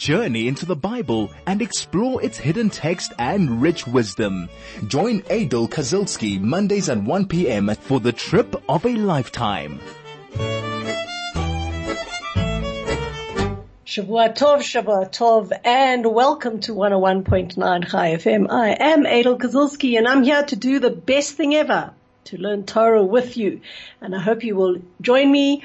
journey into the Bible and explore its hidden text and rich wisdom. Join Aidel Kazilsky Mondays at 1 p.m. for the trip of a lifetime. Shavua Tov, Shavua Tov, and welcome to 101.9 Chai FM. I am Aidel Kazilsky and I'm here to do the best thing ever, to learn Torah with you. And I hope you will join me.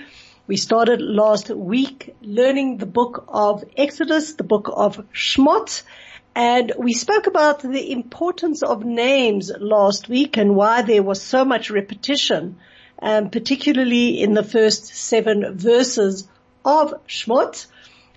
We started last week learning the book of Exodus, the book of Shmot, and we spoke about the importance of names last week and why there was so much repetition, um, particularly in the first seven verses of Shmot.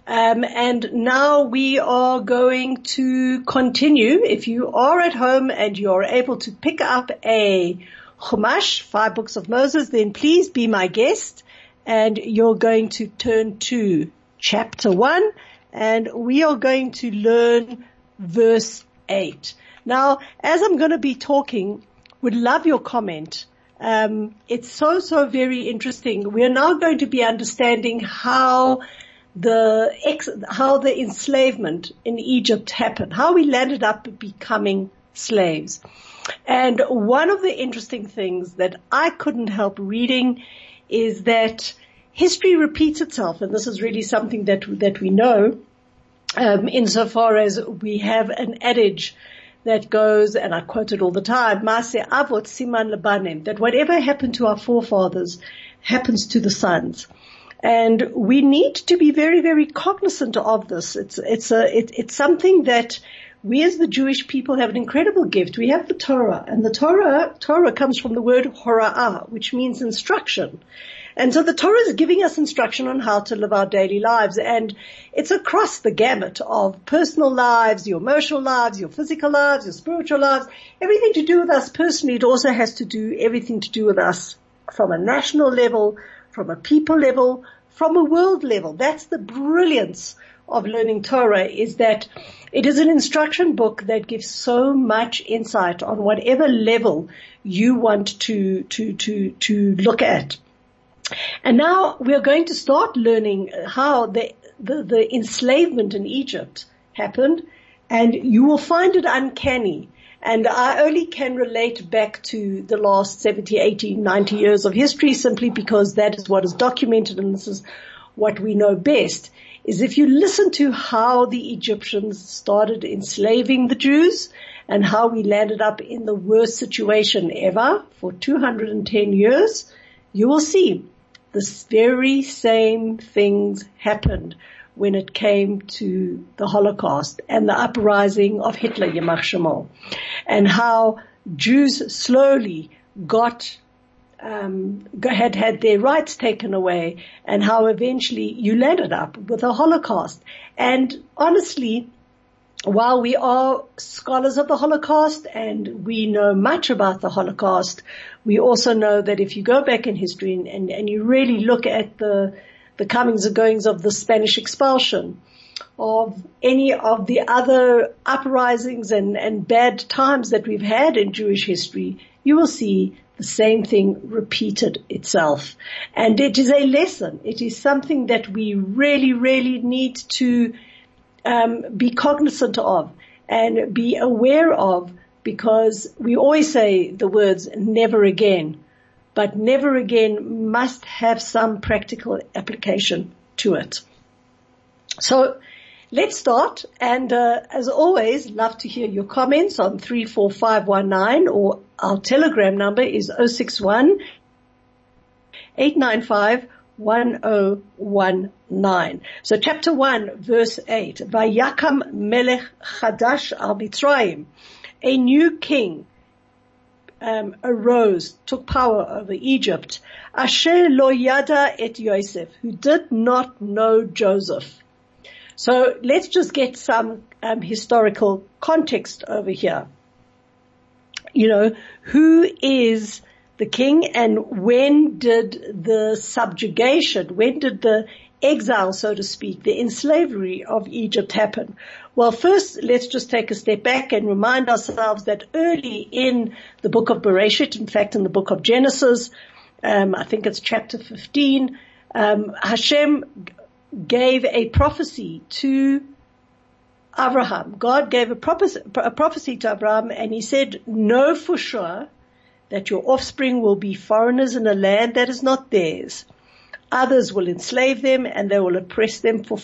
Um, and now we are going to continue. If you are at home and you're able to pick up a Chumash, five books of Moses, then please be my guest and you're going to turn to chapter one and we are going to learn verse eight. Now, as I'm going to be talking, would love your comment. Um, it's so, so very interesting. We are now going to be understanding how the ex, how the enslavement in Egypt happened, how we landed up becoming slaves. And one of the interesting things that I couldn't help reading is that history repeats itself, and this is really something that that we know. Um, insofar as we have an adage that goes, and I quote it all the time, Maase avot siman lebanim, that whatever happened to our forefathers happens to the sons. And we need to be very, very cognizant of this. It's, it's a, it, it's something that we as the Jewish people have an incredible gift. We have the Torah and the Torah, Torah comes from the word hora'ah, which means instruction. And so the Torah is giving us instruction on how to live our daily lives and it's across the gamut of personal lives, your emotional lives, your physical lives, your spiritual lives, everything to do with us personally. It also has to do everything to do with us from a national level, from a people level, from a world level. That's the brilliance of learning Torah is that it is an instruction book that gives so much insight on whatever level you want to, to, to, to look at. And now we are going to start learning uh, how the, the, the enslavement in Egypt happened. And you will find it uncanny. And I only can relate back to the last 70, 80, 90 years of history simply because that is what is documented and this is what we know best is if you listen to how the Egyptians started enslaving the Jews and how we landed up in the worst situation ever for 210 years, you will see the very same things happened when it came to the Holocaust and the uprising of Hitler, Yamach Shemol, and how Jews slowly got um, had had their rights taken away, and how eventually you landed up with a Holocaust. And honestly, while we are scholars of the Holocaust and we know much about the Holocaust, we also know that if you go back in history and, and, and you really look at the the comings and goings of the Spanish expulsion, of any of the other uprisings and, and bad times that we've had in Jewish history, you will see the same thing repeated itself. And it is a lesson. It is something that we really, really need to um, be cognizant of and be aware of because we always say the words never again but never again must have some practical application to it. So let's start. And uh, as always, love to hear your comments on 34519 or our telegram number is 061 895 1019. So chapter 1 verse 8. Vayakam melech chadash al Mitzrayim. A new king um, arose, took power over Egypt, Asher lo yada et Yosef, who did not know Joseph. So let's just get some um, historical context over here. You know, who is the king and when did the subjugation, when did the exile, so to speak, the enslavery of Egypt happen? Well, first, let's just take a step back and remind ourselves that early in the book of Bereshit, in fact, in the book of Genesis, um, I think it's chapter 15, um, Hashem gave a prophecy to Abraham. God gave a prophecy, a prophecy to Abraham and he said, know for sure that your offspring will be foreigners in a land that is not theirs. Others will enslave them and they will oppress them for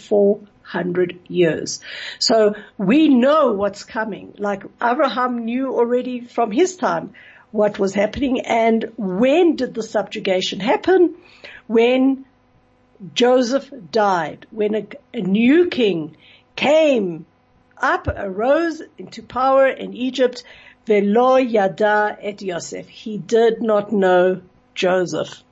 400 years. So we know what's coming. Like Abraham knew already from his time what was happening and when did the subjugation happen? When Joseph died, when a, a new king came up, arose into power in Egypt, velo yada et Yosef. He did not know Joseph.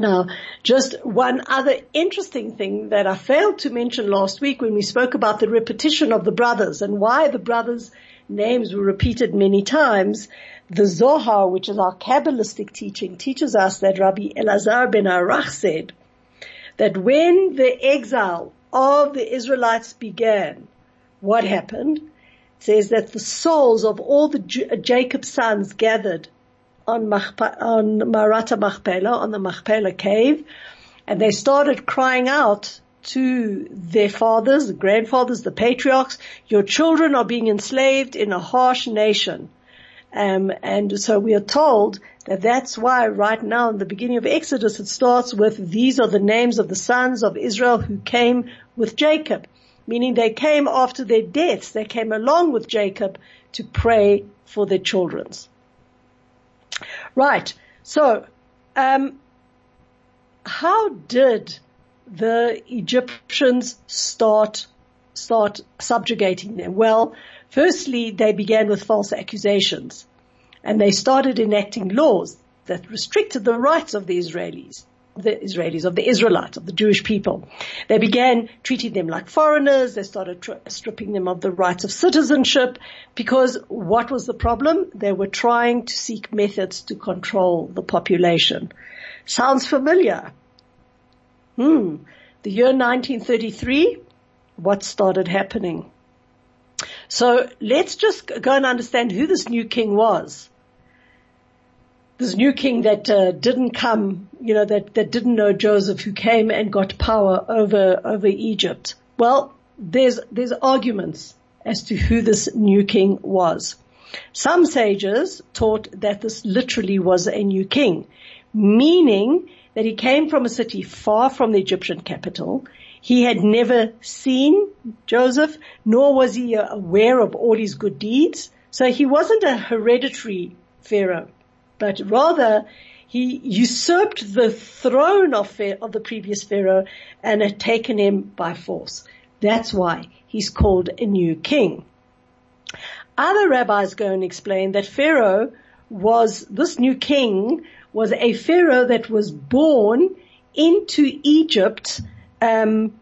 Now, just one other interesting thing that I failed to mention last week when we spoke about the repetition of the brothers and why the brothers' names were repeated many times. The Zohar, which is our Kabbalistic teaching, teaches us that Rabbi Elazar ben Arach said that when the exile of the Israelites began, what happened? It says that the souls of all the Jacob's sons gathered on, Machpa, on Marata Machpelah, on the Machpelah cave, and they started crying out to their fathers, the grandfathers, the patriarchs, your children are being enslaved in a harsh nation. Um, and so we are told that that's why right now in the beginning of Exodus it starts with these are the names of the sons of Israel who came with Jacob meaning they came after their deaths. They came along with Jacob to pray for their children's. Right. So, um, how did the Egyptians start start subjugating them? Well, firstly, they began with false accusations, and they started enacting laws that restricted the rights of the Israelis the Israelis, of the Israelites, of the Jewish people. They began treating them like foreigners. They started tr- stripping them of the rights of citizenship because what was the problem? They were trying to seek methods to control the population. Sounds familiar. Hmm. The year 1933, what started happening? So let's just go and understand who this new king was this new king that uh, didn't come, you know, that that didn't know Joseph, who came and got power over over Egypt. Well, there's there's arguments as to who this new king was. Some sages taught that this literally was a new king, meaning that he came from a city far from the Egyptian capital. He had never seen Joseph, nor was he aware of all his good deeds. So he wasn't a hereditary pharaoh but rather he usurped the throne of, of the previous Pharaoh and had taken him by force. That's why he's called a new king. Other rabbis go and explain that Pharaoh was, this new king was a Pharaoh that was born into Egypt, um,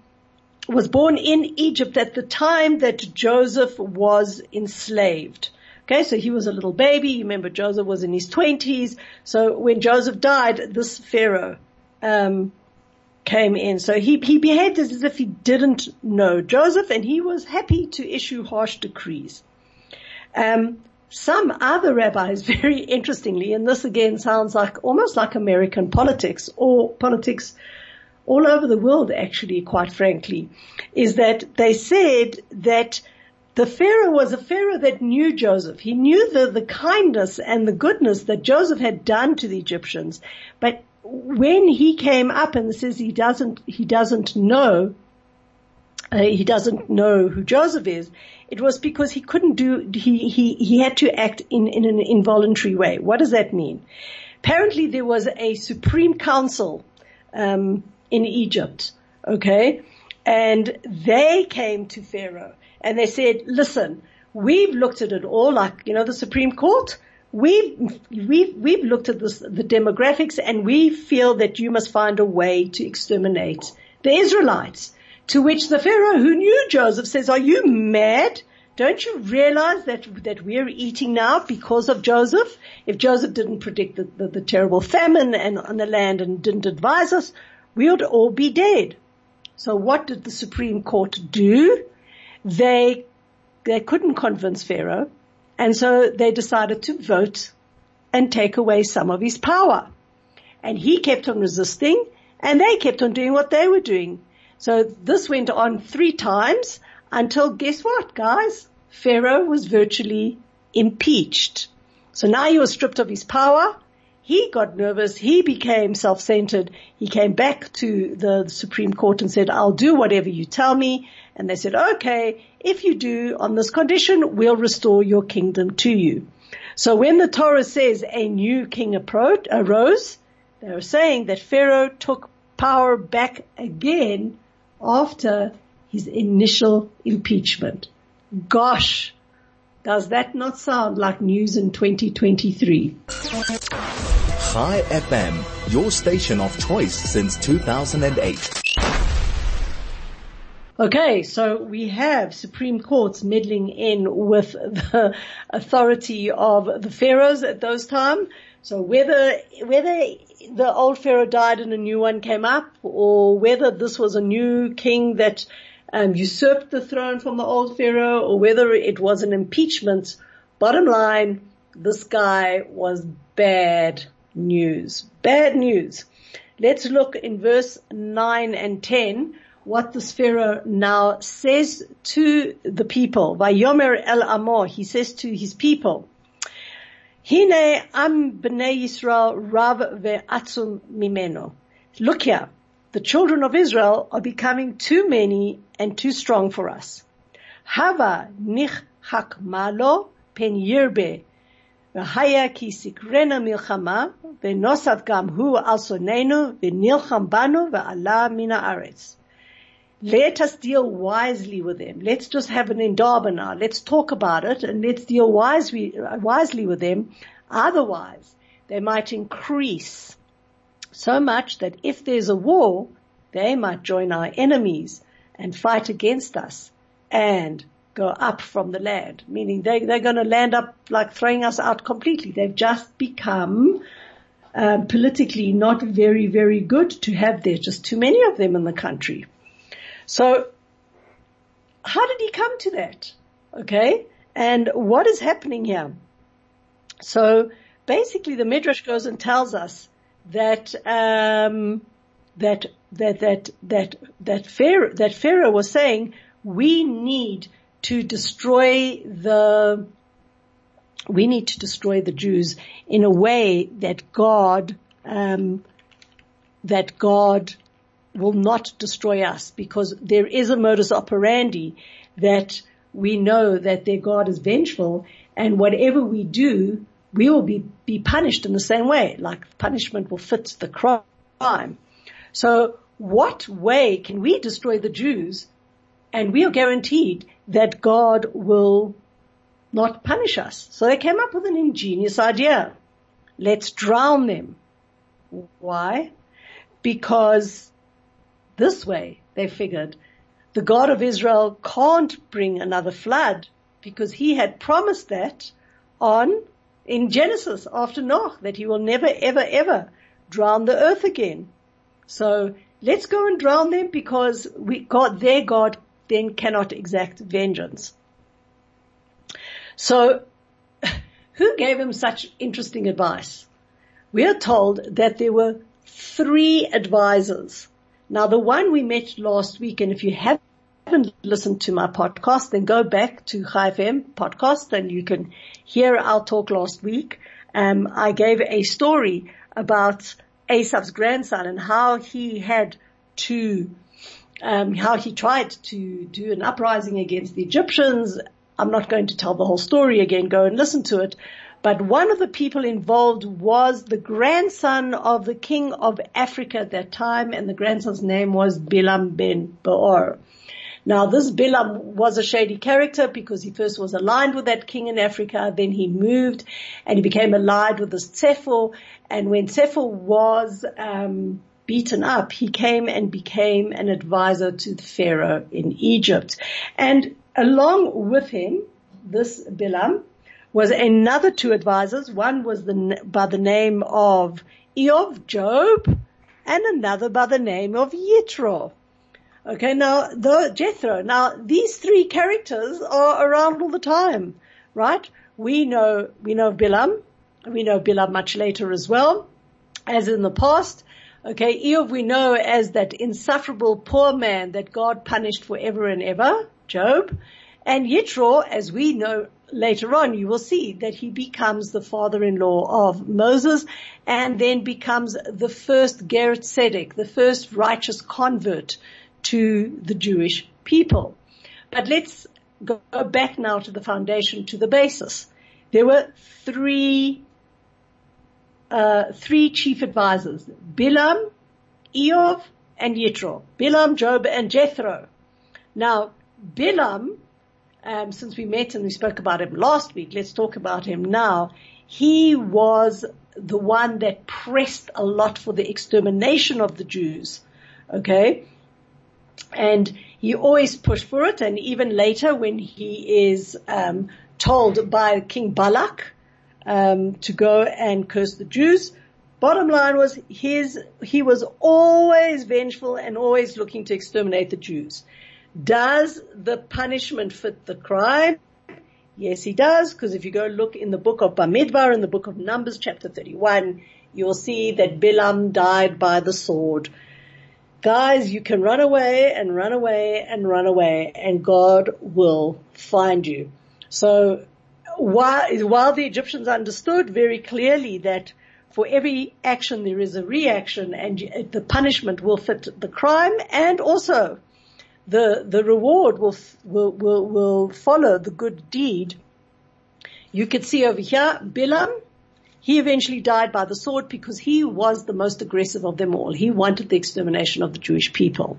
was born in Egypt at the time that Joseph was enslaved. Okay, so he was a little baby. You remember Joseph was in his twenties. So when Joseph died, this Pharaoh, um, came in. So he, he behaved as if he didn't know Joseph and he was happy to issue harsh decrees. Um, some other rabbis, very interestingly, and this again sounds like almost like American politics or politics all over the world actually, quite frankly, is that they said that the Pharaoh was a Pharaoh that knew Joseph. He knew the, the kindness and the goodness that Joseph had done to the Egyptians. But when he came up and says he doesn't, he doesn't know, uh, he doesn't know who Joseph is, it was because he couldn't do, he, he, he had to act in, in an involuntary way. What does that mean? Apparently there was a supreme council, um, in Egypt, okay? And they came to Pharaoh and they said, listen, we've looked at it all, like, you know, the Supreme Court. We've, we've, we've looked at this, the demographics and we feel that you must find a way to exterminate the Israelites. To which the Pharaoh who knew Joseph says, are you mad? Don't you realize that, that we're eating now because of Joseph? If Joseph didn't predict the, the, the terrible famine and on the land and didn't advise us, we would all be dead. So what did the Supreme Court do? They, they couldn't convince Pharaoh and so they decided to vote and take away some of his power. And he kept on resisting and they kept on doing what they were doing. So this went on three times until guess what, guys? Pharaoh was virtually impeached. So now he was stripped of his power. He got nervous. He became self-centered. He came back to the Supreme Court and said, I'll do whatever you tell me. And they said, okay, if you do on this condition, we'll restore your kingdom to you. So when the Torah says a new king approach, arose, they were saying that Pharaoh took power back again after his initial impeachment. Gosh, does that not sound like news in 2023? Chai FM, your station of choice since 2008. Okay, so we have Supreme Courts meddling in with the authority of the pharaohs at those time. So whether, whether the old pharaoh died and a new one came up or whether this was a new king that um, usurped the throne from the old pharaoh or whether it was an impeachment, bottom line, this guy was bad news. Bad news. Let's look in verse 9 and 10 what the Pharaoh now says to the people. by Yomer el Amor, he says to his people, Hine am bnei Yisrael rav ve'atzum mimeno. Look here, the children of Israel are becoming too many and too strong for us. Hava nich hakmalo pen yirbe V'haya ki sikrena milchama, v'nosav gam hu al sonenu, v'nilcham banu, mina aretz. Let us deal wisely with them. Let's just have an indaba now. Let's talk about it and let's deal wisely, wisely with them. Otherwise, they might increase so much that if there's a war, they might join our enemies and fight against us and go up from the land, meaning they, they're going to land up like throwing us out completely. They've just become um, politically not very, very good to have there. Just too many of them in the country. So how did he come to that? Okay. And what is happening here? So basically the Midrash goes and tells us that, um, that, that, that, that, that Pharaoh, that Pharaoh was saying, we need to destroy the, we need to destroy the Jews in a way that God, um, that God will not destroy us because there is a modus operandi that we know that their God is vengeful and whatever we do, we will be, be punished in the same way, like punishment will fit the crime. So what way can we destroy the Jews and we are guaranteed that God will not punish us. So they came up with an ingenious idea. Let's drown them. Why? Because this way, they figured, the God of Israel can't bring another flood because he had promised that on in Genesis after Noah that he will never ever ever drown the earth again. So let's go and drown them because we God, their God then cannot exact vengeance. So who gave him such interesting advice? We are told that there were three advisors. Now the one we met last week, and if you haven't listened to my podcast, then go back to Chai FM podcast and you can hear our talk last week. Um, I gave a story about Esau's grandson and how he had to um, how he tried to do an uprising against the Egyptians. I'm not going to tell the whole story again. Go and listen to it. But one of the people involved was the grandson of the king of Africa at that time, and the grandson's name was Bilam ben Beor. Now this Bilam was a shady character because he first was aligned with that king in Africa, then he moved and he became allied with this Tsephor, and when Tsephor was um, beaten up, he came and became an advisor to the Pharaoh in Egypt. And along with him, this Bilam was another two advisors. One was the, by the name of Eov, Job, and another by the name of Yitro. Okay, now the Jethro. Now these three characters are around all the time, right? We know we know Bilam, we know Bilam much later as well, as in the past. Okay, Eov we know as that insufferable poor man that God punished forever and ever, Job. And Yitro, as we know later on, you will see that he becomes the father-in-law of Moses and then becomes the first Ger Tzedek, the first righteous convert to the Jewish people. But let's go back now to the foundation, to the basis. There were three, uh, three chief advisors, Bilam, Eov, and Yitro. Bilam, Job, and Jethro. Now, Bilam, um, since we met and we spoke about him last week, let's talk about him now. He was the one that pressed a lot for the extermination of the Jews. Okay? And he always pushed for it and even later when he is um, told by King Balak um, to go and curse the Jews, bottom line was his he was always vengeful and always looking to exterminate the Jews. Does the punishment fit the crime? Yes, he does, because if you go look in the book of Bamidbar, in the book of Numbers, chapter 31, you'll see that Bilam died by the sword. Guys, you can run away and run away and run away and God will find you. So while, while the Egyptians understood very clearly that for every action there is a reaction and the punishment will fit the crime and also the, the reward will, will, will, will follow the good deed. You could see over here, Bilam, he eventually died by the sword because he was the most aggressive of them all. He wanted the extermination of the Jewish people.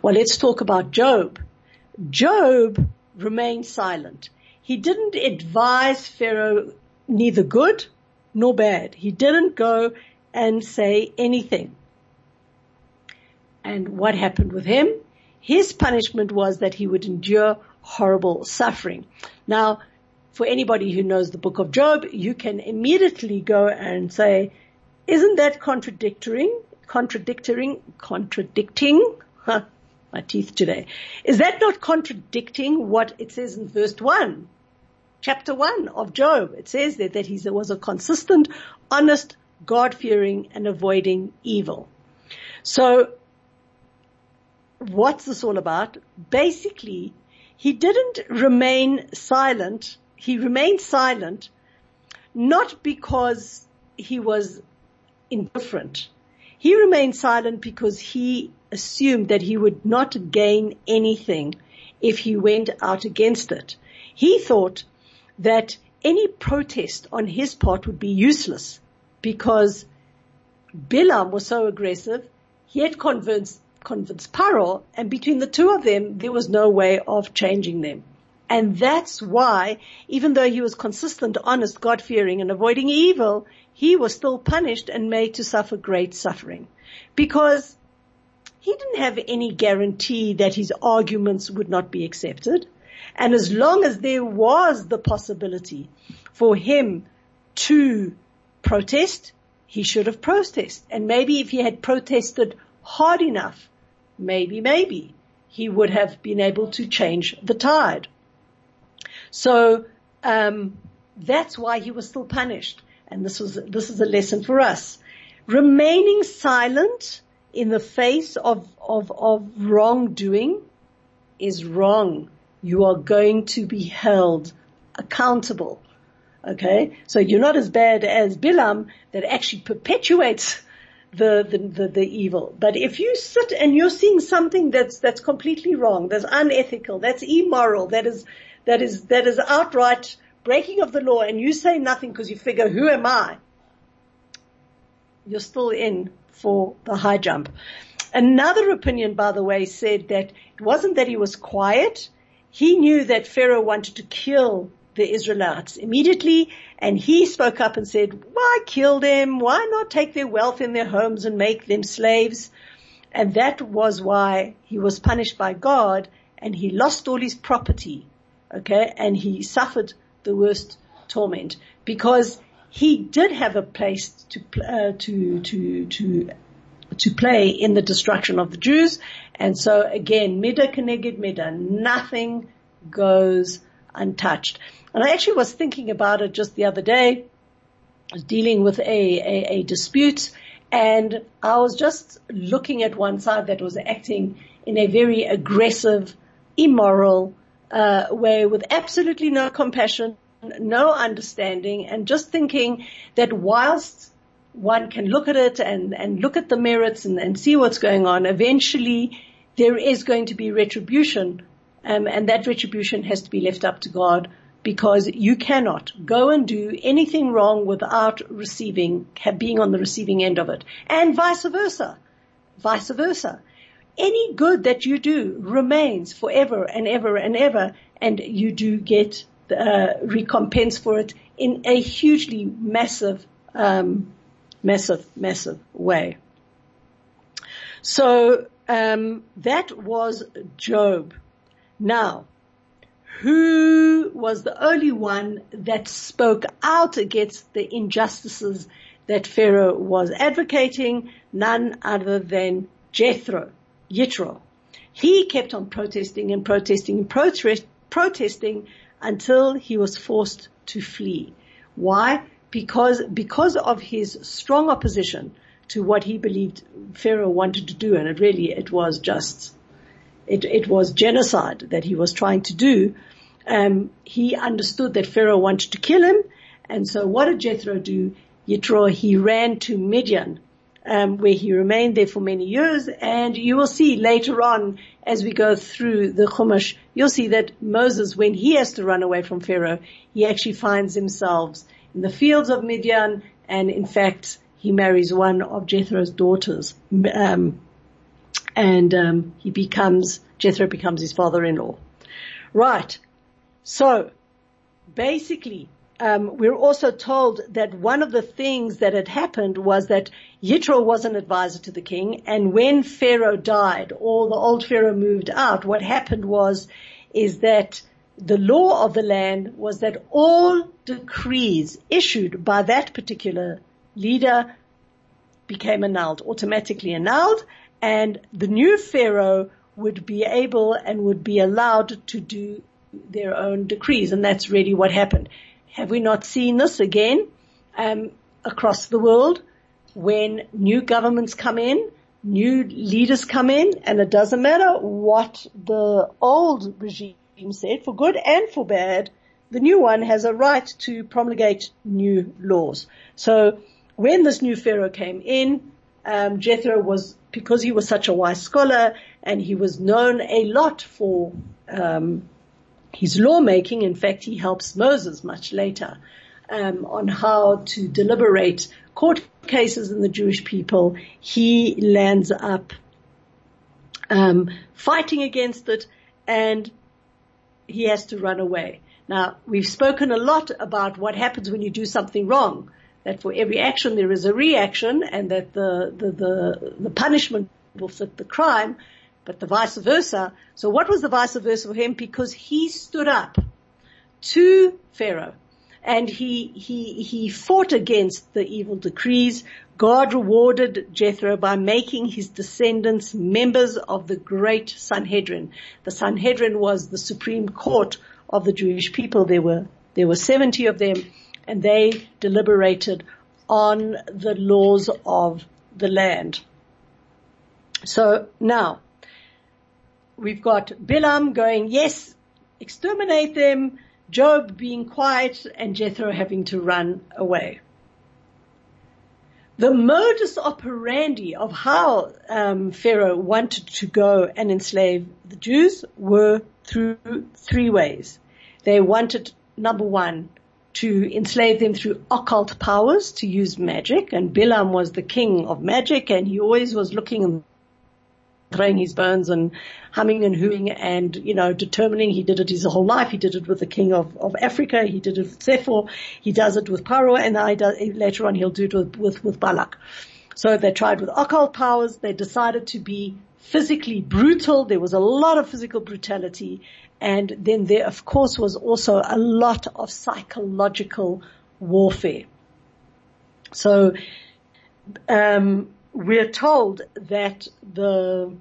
Well, let's talk about Job. Job remained silent. He didn't advise Pharaoh neither good nor bad. He didn't go and say anything. And what happened with him? His punishment was that he would endure horrible suffering. Now, for anybody who knows the book of Job, you can immediately go and say, isn't that contradicting, contradicting, contradicting, huh, my teeth today. Is that not contradicting what it says in verse one? Chapter one of Job. It says that, that he was a consistent, honest, God-fearing and avoiding evil. So what's this all about? Basically, he didn't remain silent he remained silent, not because he was indifferent. He remained silent because he assumed that he would not gain anything if he went out against it. He thought that any protest on his part would be useless because Bilam was so aggressive. He had convinced, convinced Paro and between the two of them, there was no way of changing them. And that's why, even though he was consistent, honest, God-fearing and avoiding evil, he was still punished and made to suffer great suffering. Because he didn't have any guarantee that his arguments would not be accepted. And as long as there was the possibility for him to protest, he should have protested. And maybe if he had protested hard enough, maybe, maybe he would have been able to change the tide. So um, that's why he was still punished, and this was this is a lesson for us. Remaining silent in the face of of, of wrongdoing is wrong. You are going to be held accountable. Okay, so you're not as bad as Bilam that actually perpetuates the, the, the, the, evil. But if you sit and you're seeing something that's, that's completely wrong, that's unethical, that's immoral, that is, that is, that is outright breaking of the law and you say nothing because you figure, who am I? You're still in for the high jump. Another opinion, by the way, said that it wasn't that he was quiet. He knew that Pharaoh wanted to kill the Israelites immediately and he spoke up and said, why kill them? Why not take their wealth in their homes and make them slaves? And that was why he was punished by God and he lost all his property okay, and he suffered the worst torment because he did have a place to uh, to to to to play in the destruction of the Jews, and so again, mida keneged mida, nothing goes untouched. And I actually was thinking about it just the other day. Dealing with a, a, a dispute And I was just looking at one side that was acting in a very aggressive, immoral uh, way with absolutely no compassion, no understanding, and just thinking that whilst one can look at it and, and look at the merits and, and see what's going on, eventually there is going to be retribution, um, and that retribution has to be left up to God because you cannot go and do anything wrong without receiving, being on the receiving end of it, and vice versa, vice versa. Any good that you do remains forever and ever and ever, and you do get uh, recompense for it in a hugely massive, um, massive, massive way. So um, that was Job. Now, who was the only one that spoke out against the injustices that Pharaoh was advocating? None other than Jethro, Yitro. He kept on protesting and protesting and protest, protesting until he was forced to flee. Why? Because, because of his strong opposition to what he believed Pharaoh wanted to do, and it really, it was just, it, it was genocide that he was trying to do. Um, he understood that Pharaoh wanted to kill him, and so what did Jethro do? Yitro, he ran to Midian, um, where he remained there for many years. And you will see later on, as we go through the Chumash, you'll see that Moses, when he has to run away from Pharaoh, he actually finds himself in the fields of Midian, and in fact, he marries one of Jethro's daughters, um, and um, he becomes Jethro becomes his father-in-law. Right. So basically, um, we're also told that one of the things that had happened was that Yitro was an advisor to the king, and when Pharaoh died, or the old Pharaoh moved out, what happened was, is that the law of the land was that all decrees issued by that particular leader became annulled, automatically annulled, and the new Pharaoh would be able and would be allowed to do their own decrees, and that's really what happened. Have we not seen this again um, across the world when new governments come in, new leaders come in, and it doesn't matter what the old regime said, for good and for bad, the new one has a right to promulgate new laws. So when this new pharaoh came in, um, Jethro was because he was such a wise scholar and he was known a lot for um, his lawmaking. In fact, he helps Moses much later um, on how to deliberate court cases in the Jewish people. He lands up um, fighting against it, and he has to run away. Now, we've spoken a lot about what happens when you do something wrong. That for every action there is a reaction, and that the the the, the punishment will fit the crime but the vice versa. So what was the vice versa for him? Because he stood up to Pharaoh and he, he, he fought against the evil decrees. God rewarded Jethro by making his descendants members of the great Sanhedrin. The Sanhedrin was the supreme court of the Jewish people. There were, there were 70 of them and they deliberated on the laws of the land. So now, we've got Bilam going, yes, exterminate them, Job being quiet, and Jethro having to run away. The modus operandi of how um, Pharaoh wanted to go and enslave the Jews were through three ways. They wanted, number one, to enslave them through occult powers, to use magic, and Bilam was the king of magic, and he always was looking and throwing his bones and humming and hooing and, you know, determining he did it his whole life. He did it with the king of, of Africa. He did it with Sephor. He does it with Paro and I do, later on he'll do it with, with, with Balak. So they tried with occult powers. They decided to be physically brutal. There was a lot of physical brutality. And then there, of course, was also a lot of psychological warfare. So, um, we're told that the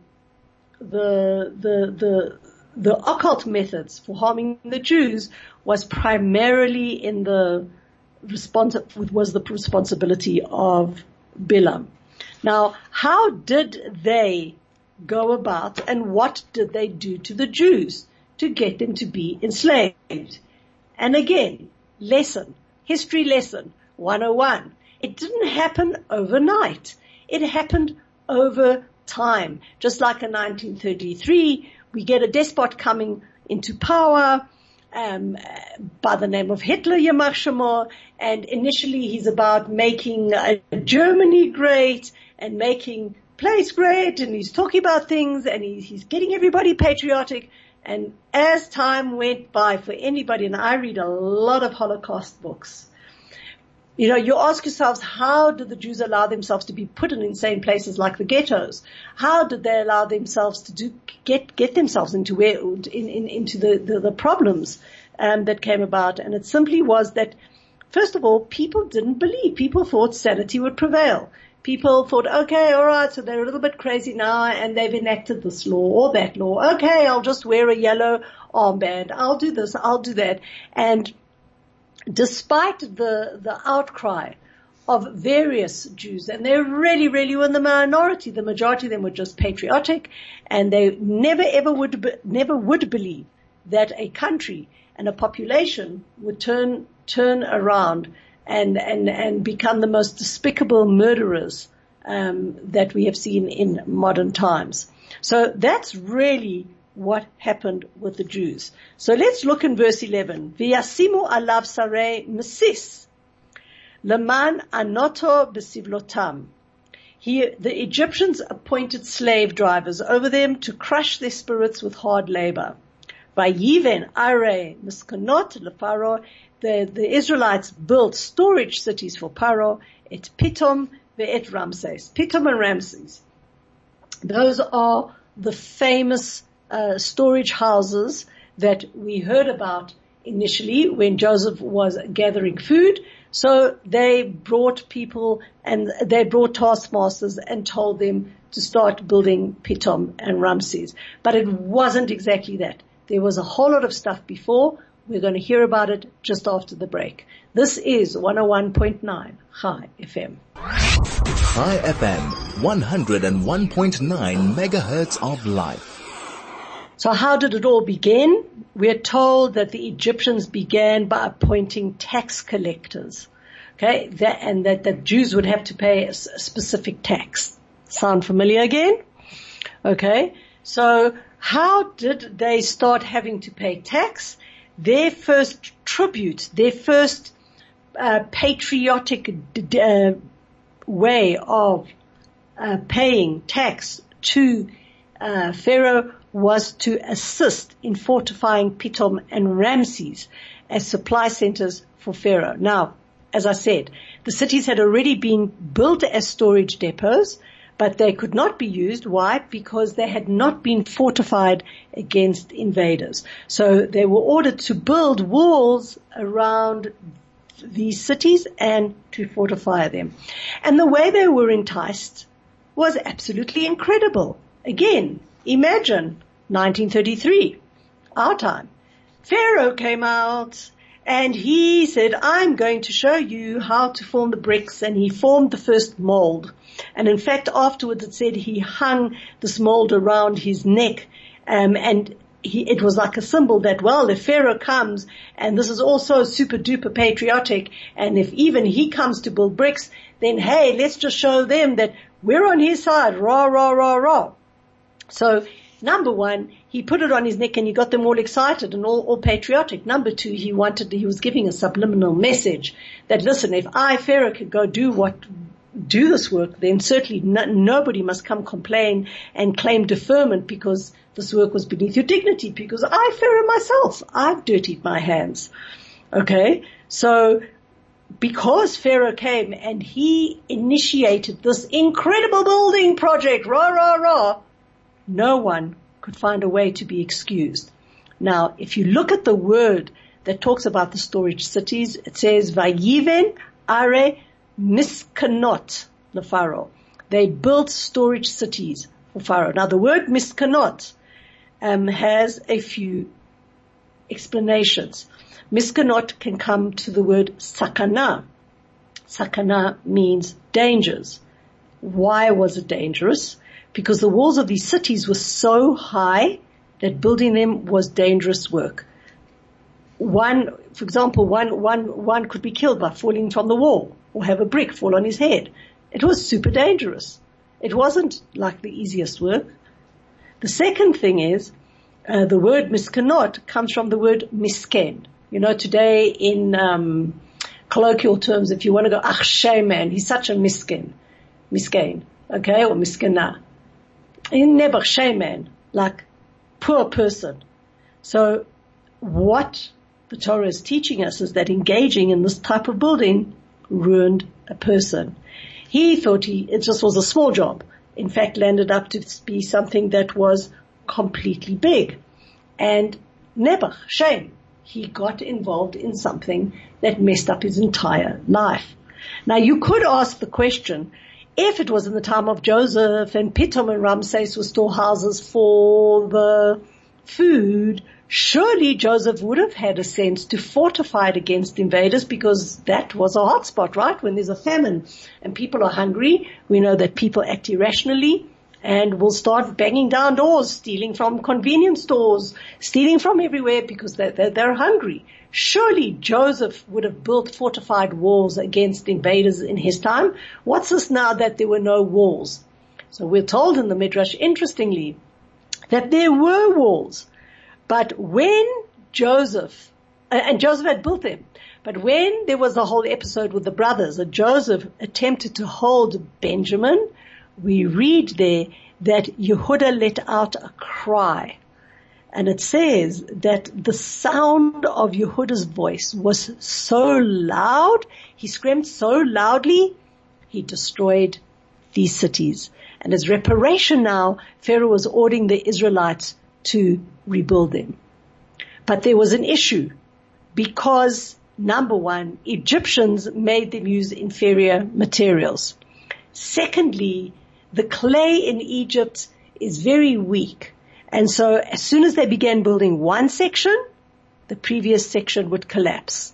the the the the occult methods for harming the Jews was primarily in the respons- was the responsibility of Bilam. Now, how did they go about and what did they do to the Jews to get them to be enslaved? And again, lesson, history lesson 101. It didn't happen overnight. It happened over time. Just like in 1933, we get a despot coming into power, um, by the name of Hitler, Yamach and initially he's about making uh, Germany great and making place great, and he's talking about things, and he's, he's getting everybody patriotic. And as time went by for anybody, and I read a lot of Holocaust books, you know, you ask yourselves, how did the Jews allow themselves to be put in insane places like the ghettos? How did they allow themselves to do, get, get themselves into where, in, in, into the, the, the problems, um, that came about? And it simply was that, first of all, people didn't believe. People thought sanity would prevail. People thought, okay, alright, so they're a little bit crazy now and they've enacted this law or that law. Okay, I'll just wear a yellow armband. I'll do this, I'll do that. And despite the, the outcry of various Jews, and they really, really were in the minority. The majority of them were just patriotic, and they never ever would, be, never would believe that a country and a population would turn, turn around and, and, and become the most despicable murderers, um, that we have seen in modern times. So that's really what happened with the Jews. So let's look in verse 11. V'yasimu alav sarei mesis. Leman anoto besivlotam. He, the Egyptians appointed slave drivers over them to crush their spirits with hard labor. Vayiven are miskanot lefaro. The, the Israelites built storage cities for Paro, et Pitom ve'et Ramses. Pitom and Ramses. Those are the famous uh, storage houses that we heard about initially when Joseph was gathering food. So they brought people and they brought taskmasters and told them to start building Pitom and Ramses. But it wasn't exactly that. There was a whole lot of stuff before. We're going to hear about it just after the break. This is 101.9 Chai FM. Chai FM, 101.9 megahertz of life. So how did it all begin? We're told that the Egyptians began by appointing tax collectors. Okay, that, and that the Jews would have to pay a specific tax. Sound familiar again? Okay, so how did they start having to pay tax? Their first tribute, their first uh, patriotic uh, way of uh, paying tax to uh, Pharaoh was to assist in fortifying Pitom and Ramses as supply centers for Pharaoh. Now, as I said, the cities had already been built as storage depots, but they could not be used. Why? Because they had not been fortified against invaders. So they were ordered to build walls around these cities and to fortify them. And the way they were enticed was absolutely incredible. Again, Imagine 1933, our time. Pharaoh came out and he said, I'm going to show you how to form the bricks and he formed the first mold. And in fact, afterwards it said he hung this mold around his neck um, and he, it was like a symbol that, well, if Pharaoh comes, and this is also super duper patriotic, and if even he comes to build bricks, then hey, let's just show them that we're on his side, rah, rah, rah, rah. So number one, he put it on his neck and he got them all excited and all, all patriotic. Number two, he wanted, he was giving a subliminal message that listen, if I, Pharaoh, could go do what, do this work, then certainly no, nobody must come complain and claim deferment because this work was beneath your dignity because I, Pharaoh myself, I've dirtied my hands. Okay. So because Pharaoh came and he initiated this incredible building project, rah, rah, rah, no one could find a way to be excused. Now, if you look at the word that talks about the storage cities, it says, Vayiven are miskanot the Pharaoh. They built storage cities for Pharaoh. Now the word miskanot um, has a few explanations. Miskanot can come to the word sakana. Sakana means dangers. Why was it dangerous? Because the walls of these cities were so high that building them was dangerous work. One, for example, one, one, one could be killed by falling from the wall or have a brick fall on his head. It was super dangerous. It wasn't like the easiest work. The second thing is, uh, the word miskenot comes from the word misken. You know, today in um, colloquial terms, if you want to go, ach man, he's such a misken, misken, okay, or miskena. In never man, like poor person. So what the Torah is teaching us is that engaging in this type of building ruined a person. He thought he, it just was a small job. In fact, landed up to be something that was completely big. And never, shame, he got involved in something that messed up his entire life. Now you could ask the question, if it was in the time of Joseph and Pithom and Ramses were storehouses for the food, surely Joseph would have had a sense to fortify it against invaders because that was a hotspot, right? When there's a famine and people are hungry, we know that people act irrationally and will start banging down doors, stealing from convenience stores, stealing from everywhere because they're, they're, they're hungry. Surely Joseph would have built fortified walls against invaders in his time. What's this now that there were no walls? So we're told in the Midrash, interestingly, that there were walls but when Joseph, and Joseph had built them, but when there was a whole episode with the brothers that Joseph attempted to hold Benjamin, we read there that Yehuda let out a cry. And it says that the sound of Yehuda's voice was so loud, he screamed so loudly, he destroyed these cities. And as reparation now, Pharaoh was ordering the Israelites to rebuild them. But there was an issue because number one, Egyptians made them use inferior materials. Secondly, the clay in Egypt is very weak. And so as soon as they began building one section, the previous section would collapse.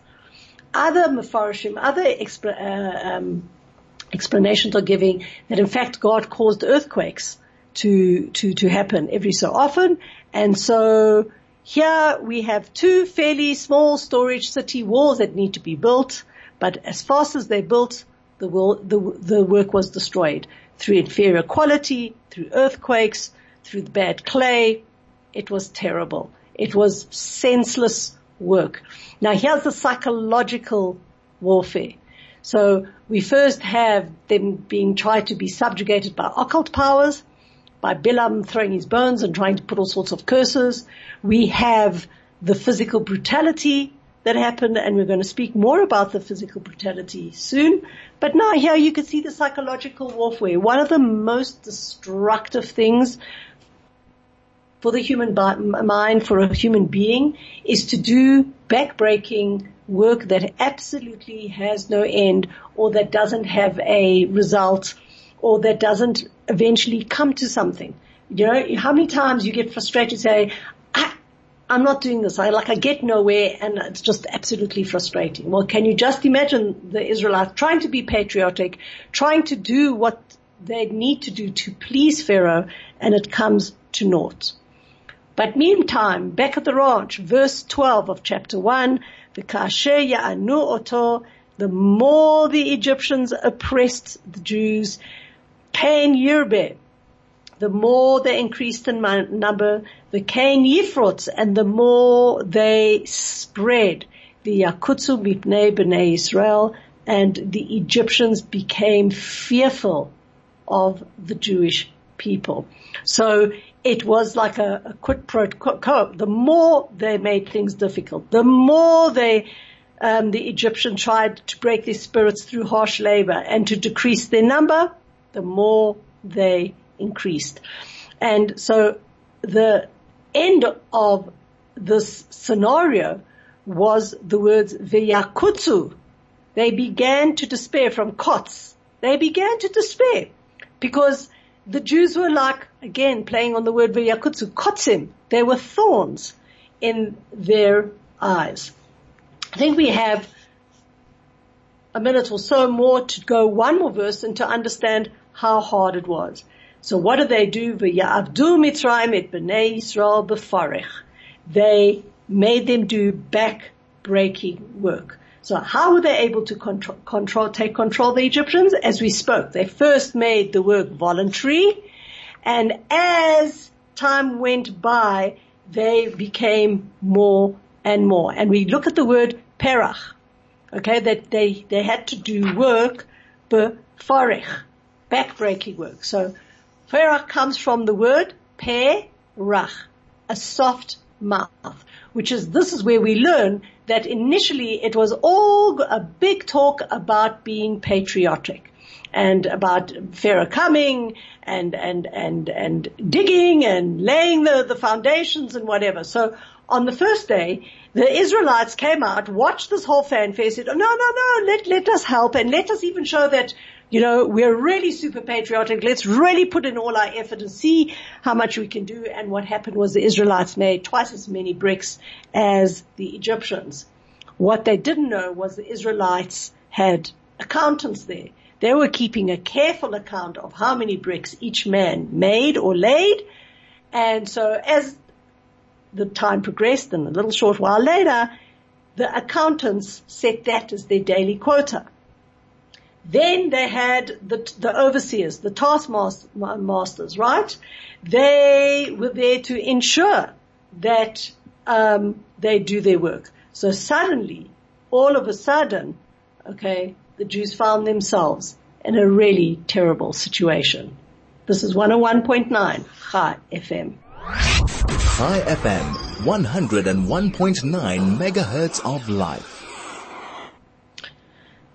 Other mafarshim, other uh, um, explanations are giving that in fact God caused earthquakes to, to, to happen every so often and so here we have two fairly small storage city walls that need to be built, but as fast as they built, the, the, the work was destroyed through inferior quality, through earthquakes, through bad clay. It was terrible. It was senseless work. Now here's the psychological warfare. So we first have them being tried to be subjugated by occult powers by Bilam throwing his bones and trying to put all sorts of curses. We have the physical brutality that happened and we're going to speak more about the physical brutality soon. But now here you can see the psychological warfare. One of the most destructive things for the human mind, for a human being, is to do backbreaking work that absolutely has no end or that doesn't have a result or that doesn't eventually come to something. You know, how many times you get frustrated say, I, I'm not doing this. I like, I get nowhere and it's just absolutely frustrating. Well, can you just imagine the Israelites trying to be patriotic, trying to do what they need to do to please Pharaoh and it comes to naught. But meantime, back at the ranch, verse 12 of chapter 1, the kasher ya'anu oto, the more the Egyptians oppressed the Jews, Cain Yirbe, the more they increased in number, the Cain Yifrot, and the more they spread, the Yakutsu Mipnei B'nai Israel, and the Egyptians became fearful of the Jewish people. So it was like a, a quid pro quo. The more they made things difficult, the more they, um, the Egyptians tried to break their spirits through harsh labor and to decrease their number, the more they increased. And so the end of this scenario was the words v'yakutsu. They began to despair from kots. They began to despair because the Jews were like, again, playing on the word v'yakutsu, kotsim. They were thorns in their eyes. I think we have a minute or so more to go one more verse and to understand how hard it was. So what did they do? Mitzrayim et b'nei Yisrael b'farech. They made them do back-breaking work. So how were they able to control, control, take control of the Egyptians? As we spoke, they first made the work voluntary, and as time went by, they became more and more. And we look at the word perach, okay, that they, they had to do work, befarech, backbreaking work. So perach comes from the word perach, a soft mouth, which is, this is where we learn that initially it was all a big talk about being patriotic and about Pharaoh coming and, and, and, and digging and laying the, the foundations and whatever. So on the first day, the Israelites came out, watched this whole fanfare, said, oh, no, no, no, let, let us help and let us even show that, you know, we're really super patriotic. Let's really put in all our effort and see how much we can do. And what happened was the Israelites made twice as many bricks as the Egyptians. What they didn't know was the Israelites had accountants there. They were keeping a careful account of how many bricks each man made or laid. And so as the time progressed and a little short while later, the accountants set that as their daily quota. Then they had the, the overseers, the taskmasters, right? They were there to ensure that um, they do their work. So suddenly, all of a sudden, okay, the Jews found themselves in a really terrible situation. This is 101.9 Chai FM. Chai FM, 101.9 megahertz of life.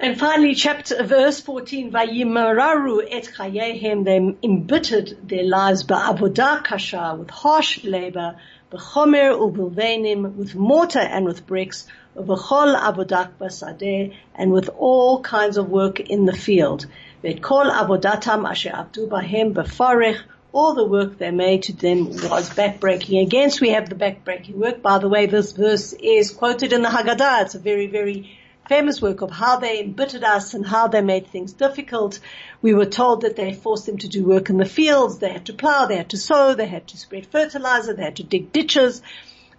And finally, chapter, verse 14, Vayimararu et chayehem, they embittered their lives ba'avodah kasha, with harsh labor, b'chomer u'bilvenim, with mortar and with bricks, v'chol avodak basadeh, and with all kinds of work in the field. V'kol avodatam asher abdu bahem b'farech, all the work they made to them was backbreaking. Again, we have the backbreaking work. By the way, this verse is quoted in the Haggadah. It's a very, very famous work of how they embittered us and how they made things difficult. We were told that they forced them to do work in the fields. They had to plow, they had to sow, they had to spread fertilizer, they had to dig ditches.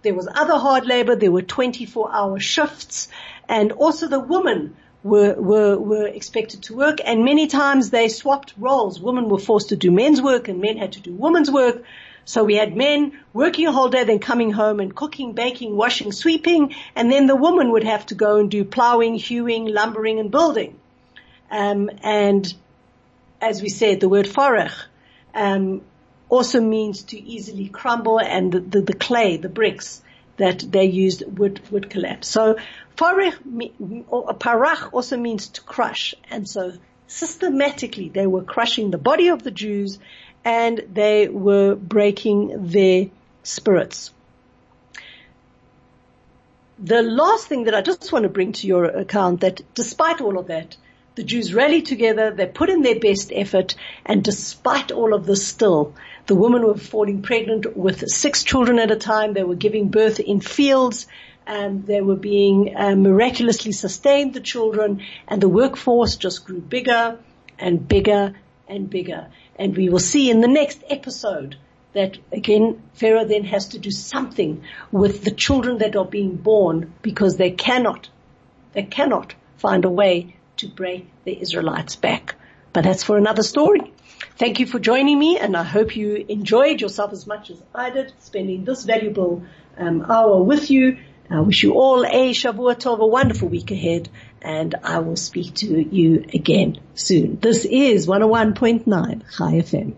There was other hard labor. There were 24 hour shifts and also the women were, were, were expected to work and many times they swapped roles. Women were forced to do men's work and men had to do women's work. So we had men working a whole day, then coming home and cooking, baking, washing, sweeping, and then the woman would have to go and do plowing, hewing, lumbering, and building. Um, and as we said, the word farach um, also means to easily crumble, and the, the, the, clay, the bricks that they used would would collapse. So farach parach also means to crush, and so systematically they were crushing the body of the Jews and they were breaking their spirits. The last thing that I just want to bring to your account that despite all of that, the Jews rallied together, they put in their best effort, and despite all of this still, the women were falling pregnant with six children at a time, they were giving birth in fields, and they were being uh, miraculously sustained, the children, and the workforce just grew bigger and bigger and bigger. And we will see in the next episode that again, Pharaoh then has to do something with the children that are being born because they cannot, they cannot find a way to bring the Israelites back. But that's for another story. Thank you for joining me and I hope you enjoyed yourself as much as I did spending this valuable um, hour with you. I wish you all a Shavua Tov, a wonderful week ahead and I will speak to you again soon. This is 101.9 Chai FM.